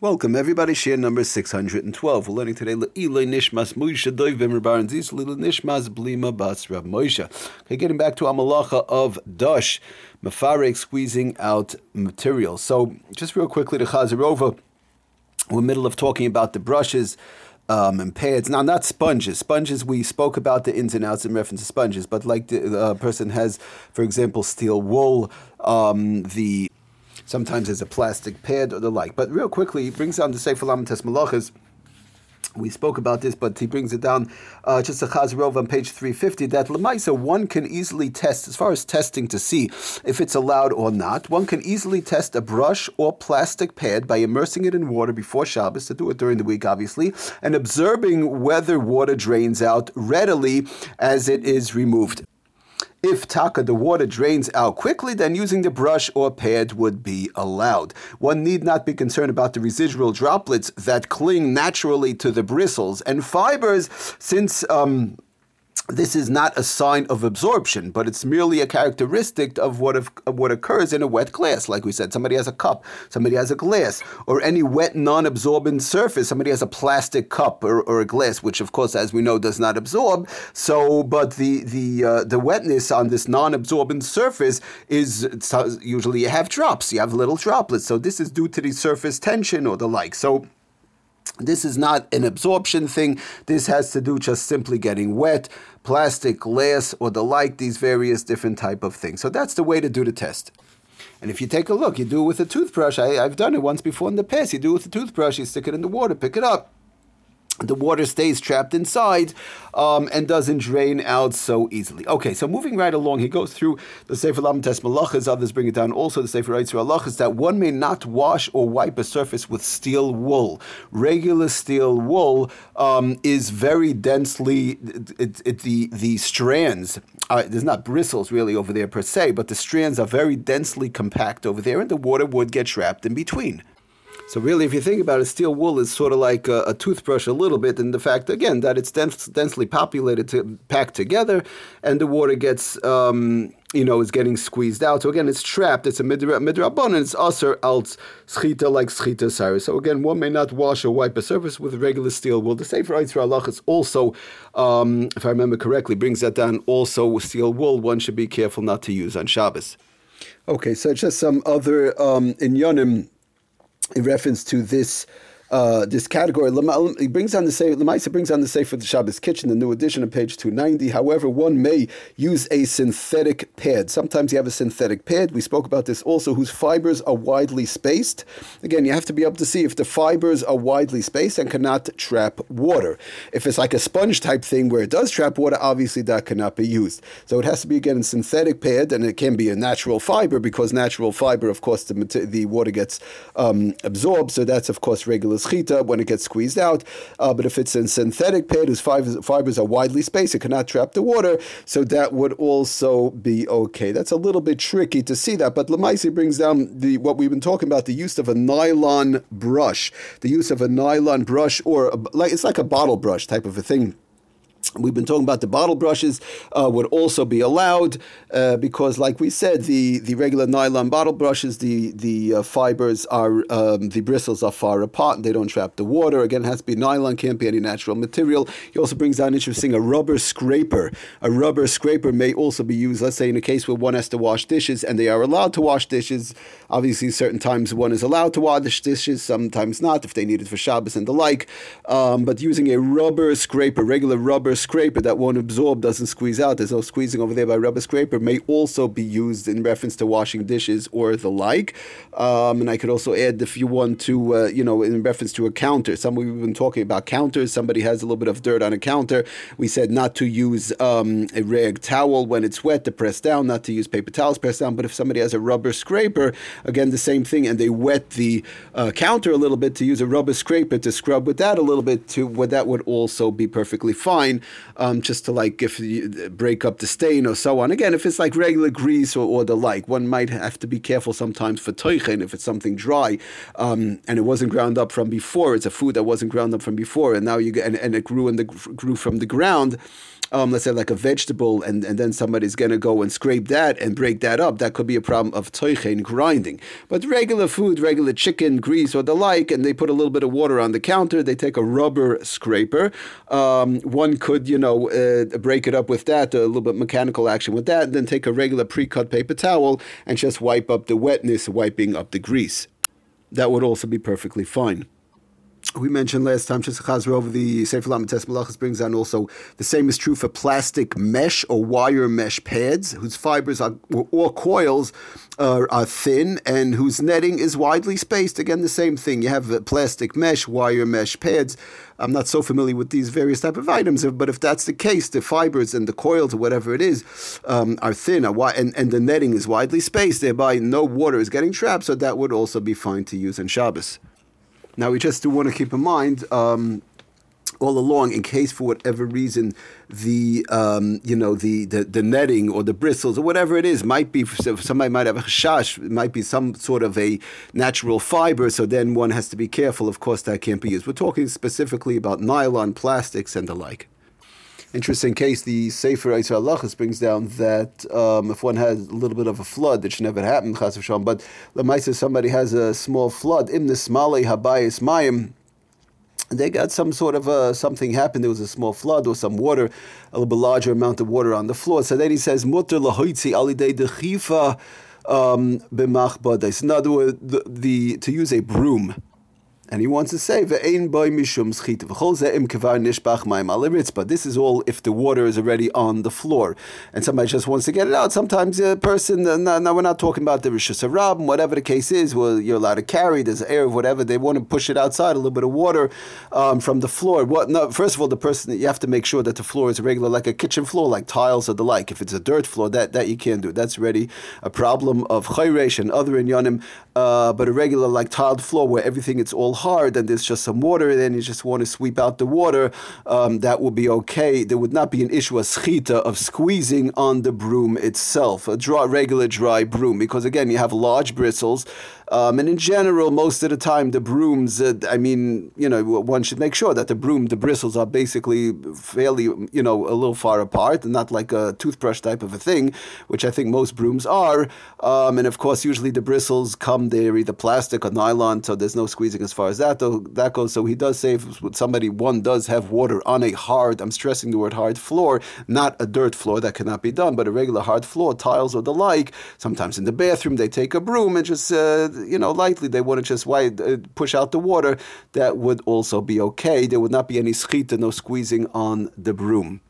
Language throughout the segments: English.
Welcome, everybody. Share number 612. We're learning today Le'ilay Nishmas Moshe Doiv Baran Zis Nishmas Blima Bas Rav Moshe. Okay, getting back to Amalacha of Dush, Mefarek squeezing out material. So, just real quickly to Chazarova, we're middle of talking about the brushes. Um, and pads. Now, not sponges. Sponges, we spoke about the ins and outs in reference to sponges, but like the uh, person has, for example, steel wool, um, the sometimes there's a plastic pad or the like. But real quickly, he brings down the Sefer Lamites Malachas. We spoke about this, but he brings it down uh, just a Chazarov on page 350 that Lamaisa, one can easily test, as far as testing to see if it's allowed or not, one can easily test a brush or plastic pad by immersing it in water before Shabbos, to do it during the week, obviously, and observing whether water drains out readily as it is removed. If taka the water drains out quickly, then using the brush or pad would be allowed. One need not be concerned about the residual droplets that cling naturally to the bristles and fibers, since um, this is not a sign of absorption, but it's merely a characteristic of what of, of, what occurs in a wet glass. Like we said, somebody has a cup, somebody has a glass, or any wet, non-absorbent surface. Somebody has a plastic cup or, or a glass, which of course, as we know, does not absorb. So, but the the uh, the wetness on this non-absorbent surface is usually you have drops, you have little droplets. So this is due to the surface tension or the like. So this is not an absorption thing. This has to do just simply getting wet, plastic, glass, or the like, these various different type of things. So that's the way to do the test. And if you take a look, you do it with a toothbrush. I, have done it once before in the past. You do it with a toothbrush, you stick it in the water, pick it up the water stays trapped inside um, and doesn't drain out so easily. Okay, so moving right along, he goes through the Sefer Tes Malachas, others bring it down also, the Sefer Reitzur Halachas, that one may not wash or wipe a surface with steel wool. Regular steel wool um, is very densely, it, it, the, the strands, uh, there's not bristles really over there per se, but the strands are very densely compact over there, and the water would get trapped in between. So really, if you think about it, steel wool is sort of like a, a toothbrush a little bit and the fact, again, that it's dense, densely populated, to, packed together, and the water gets, um, you know, is getting squeezed out. So again, it's trapped. It's a midrabon, and it's usher alt schita like schita cyrus. So again, one may not wash or wipe a surface with regular steel wool. The Sefer Eitzra is also, um, if I remember correctly, brings that down. Also, with steel wool, one should be careful not to use on Shabbos. Okay, so just some other um, inyanim in reference to this uh, this category. He brings on the say Lemaisa brings on the say for the Shabbos kitchen, the new edition of page two ninety. However, one may use a synthetic pad. Sometimes you have a synthetic pad. We spoke about this also, whose fibers are widely spaced. Again, you have to be able to see if the fibers are widely spaced and cannot trap water. If it's like a sponge type thing where it does trap water, obviously that cannot be used. So it has to be again a synthetic pad, and it can be a natural fiber because natural fiber, of course, the the water gets um, absorbed. So that's of course regular when it gets squeezed out. Uh, but if it's in synthetic pad whose fibers, fibers are widely spaced, it cannot trap the water, so that would also be okay. That's a little bit tricky to see that, but Lamaisi brings down the what we've been talking about, the use of a nylon brush, the use of a nylon brush or a, like it's like a bottle brush type of a thing We've been talking about the bottle brushes uh, would also be allowed uh, because, like we said, the, the regular nylon bottle brushes, the the uh, fibers are um, the bristles are far apart and they don't trap the water. Again, it has to be nylon, can't be any natural material. He also brings down interesting a rubber scraper. A rubber scraper may also be used. Let's say in a case where one has to wash dishes and they are allowed to wash dishes. Obviously, certain times one is allowed to wash dishes, sometimes not if they need it for Shabbos and the like. Um, but using a rubber scraper, regular rubber scraper that won't absorb, doesn't squeeze out. There's no squeezing over there by rubber scraper. May also be used in reference to washing dishes or the like. Um, and I could also add if you want to, uh, you know, in reference to a counter. Some we've been talking about counters. Somebody has a little bit of dirt on a counter. We said not to use um, a rag towel when it's wet to press down, not to use paper towels press down. But if somebody has a rubber scraper, again the same thing, and they wet the uh, counter a little bit to use a rubber scraper to scrub with that a little bit, to what that would also be perfectly fine um, just to like if you break up the stain or so on. Again, if it's like regular grease or, or the like, one might have to be careful sometimes for toichen if it's something dry um, and it wasn't ground up from before. It's a food that wasn't ground up from before, and now you and, and it grew in the grew from the ground um, let's say like a vegetable, and, and then somebody's going to go and scrape that and break that up, that could be a problem of toichen grinding. But regular food, regular chicken, grease, or the like, and they put a little bit of water on the counter, they take a rubber scraper. Um, one could, you know, uh, break it up with that, a little bit mechanical action with that, and then take a regular pre-cut paper towel and just wipe up the wetness, wiping up the grease. That would also be perfectly fine we mentioned last time, Chazra over the Sefer Lamites Malachas brings down also the same is true for plastic mesh or wire mesh pads, whose fibers are, or coils are, are thin and whose netting is widely spaced. Again, the same thing. You have plastic mesh, wire mesh pads. I'm not so familiar with these various type of items, but if that's the case, the fibers and the coils or whatever it is um, are thin, and, and the netting is widely spaced, thereby no water is getting trapped, so that would also be fine to use on Shabbos. Now, we just do want to keep in mind. Um, all along, in case for whatever reason the um, you know the, the, the netting or the bristles or whatever it is might be somebody might have a chash, it might be some sort of a natural fiber. So then one has to be careful. Of course, that can't be used. We're talking specifically about nylon, plastics, and the like interesting case, the Sefer Yisrael Lachas brings down that um, if one has a little bit of a flood, it should never happen, Chas v'sham, but Lamaisa, somebody has a small flood, in the Smale Habayis Mayim, they got some sort of a, something happened. There was a small flood or some water, a little bit larger amount of water on the floor. So then he says, "Mutter lahoitzi alidei dechifa um, b'machbades." In other words, the, the, to use a broom and he wants to say, Ve'ein boy mishum schita. V'chol ze'im kevar nishbach ma'im al This is all if the water is already on the floor. And somebody just wants to get it out. Sometimes a person, uh, now, we're not talking about the Rishus Harab, whatever the case is, well, you're allowed to carry, there's air, of whatever. They want to push it outside, a little bit of water um, from the floor. What? No, first of all, the person, you have to make sure that the floor is regular, like a kitchen floor, like tiles or the like. If it's a dirt floor, that, that you can't do. That's already a problem of chayresh and other inyanim. Uh, but a regular, like tiled floor where everything, it's all hard and there's just some water and you just want to sweep out the water, um, that would be okay. There would not be an issue, a schita, of squeezing on the broom itself, a dry, regular dry broom, because again, you have large bristles. Um, and in general, most of the time, the brooms, uh, I mean, you know, one should make sure that the broom, the bristles are basically fairly, you know, a little far apart and not like a toothbrush type of a thing, which I think most brooms are. Um, and of course, usually the bristles come, they're either plastic or nylon, so there's no squeezing as far as that, though, that goes. So he does say if somebody, one does have water on a hard, I'm stressing the word hard floor, not a dirt floor, that cannot be done, but a regular hard floor, tiles or the like, sometimes in the bathroom, they take a broom and just, uh, you know, lightly, they wouldn't just wide, uh, push out the water, that would also be okay. There would not be any schita, no squeezing on the broom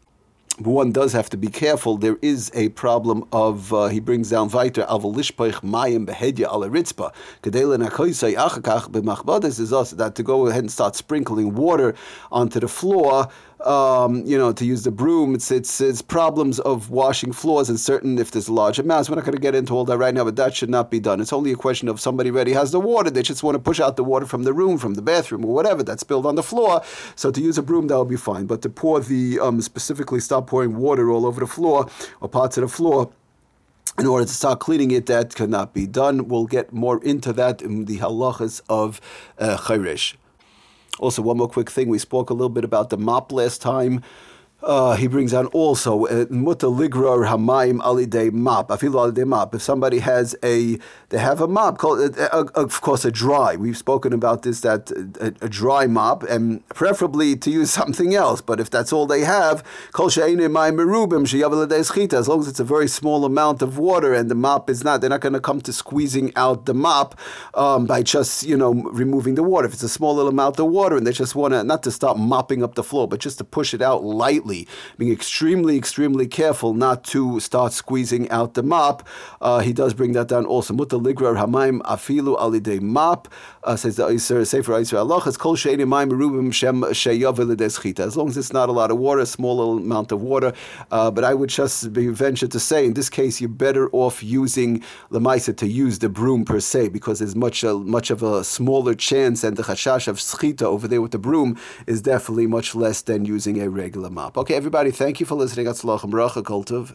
one does have to be careful. There is a problem of uh, he brings down weiter avalishpoich mayim behedya ala ritzpa kedelen akoisei achakach b'machbades is us that to go ahead and start sprinkling water onto the floor um, you know, to use the broom. It's, it's, it's problems of washing floors and certain, if there's large amounts. We're not going to get into all that right now, but that should not be done. It's only a question of somebody already has the water. They just want to push out the water from the room, from the bathroom, or whatever that's spilled on the floor. So to use a broom, that will be fine. But to pour the, um, specifically stop pouring water all over the floor or parts of the floor, in order to start cleaning it, that cannot be done. We'll get more into that in the halachas of uh, also, one more quick thing. We spoke a little bit about the mop last time. Uh, he brings on also uh, muta ligrar hamaim alidei mop afilu alidei mop. If somebody has a, they have a mop called, uh, uh, of course, a dry. We've spoken about this that a, a, dry mop, and preferably to use something else. But if that's all they have, kol merubim As long as it's a very small amount of water and the mop is not, they're not going to come to squeezing out the mop um, by just you know removing the water. If it's a small little amount of water and they just want to not to start mopping up the floor, but just to push it out lightly being extremely, extremely careful not to start squeezing out the mop. Uh, he does bring that down also. Muta ligrar hamaim afilu alidei mop, uh, says the Sefer As long as it's not a lot of water, a small amount of water. Uh, but I would just be ventured to say, in this case, you're better off using lemaisa to use the broom per se, because there's much uh, much of a smaller chance, and the chashash of schita over there with the broom is definitely much less than using a regular mop. Okay, everybody, thank you for listening. Atzlach and bracha, Kultov.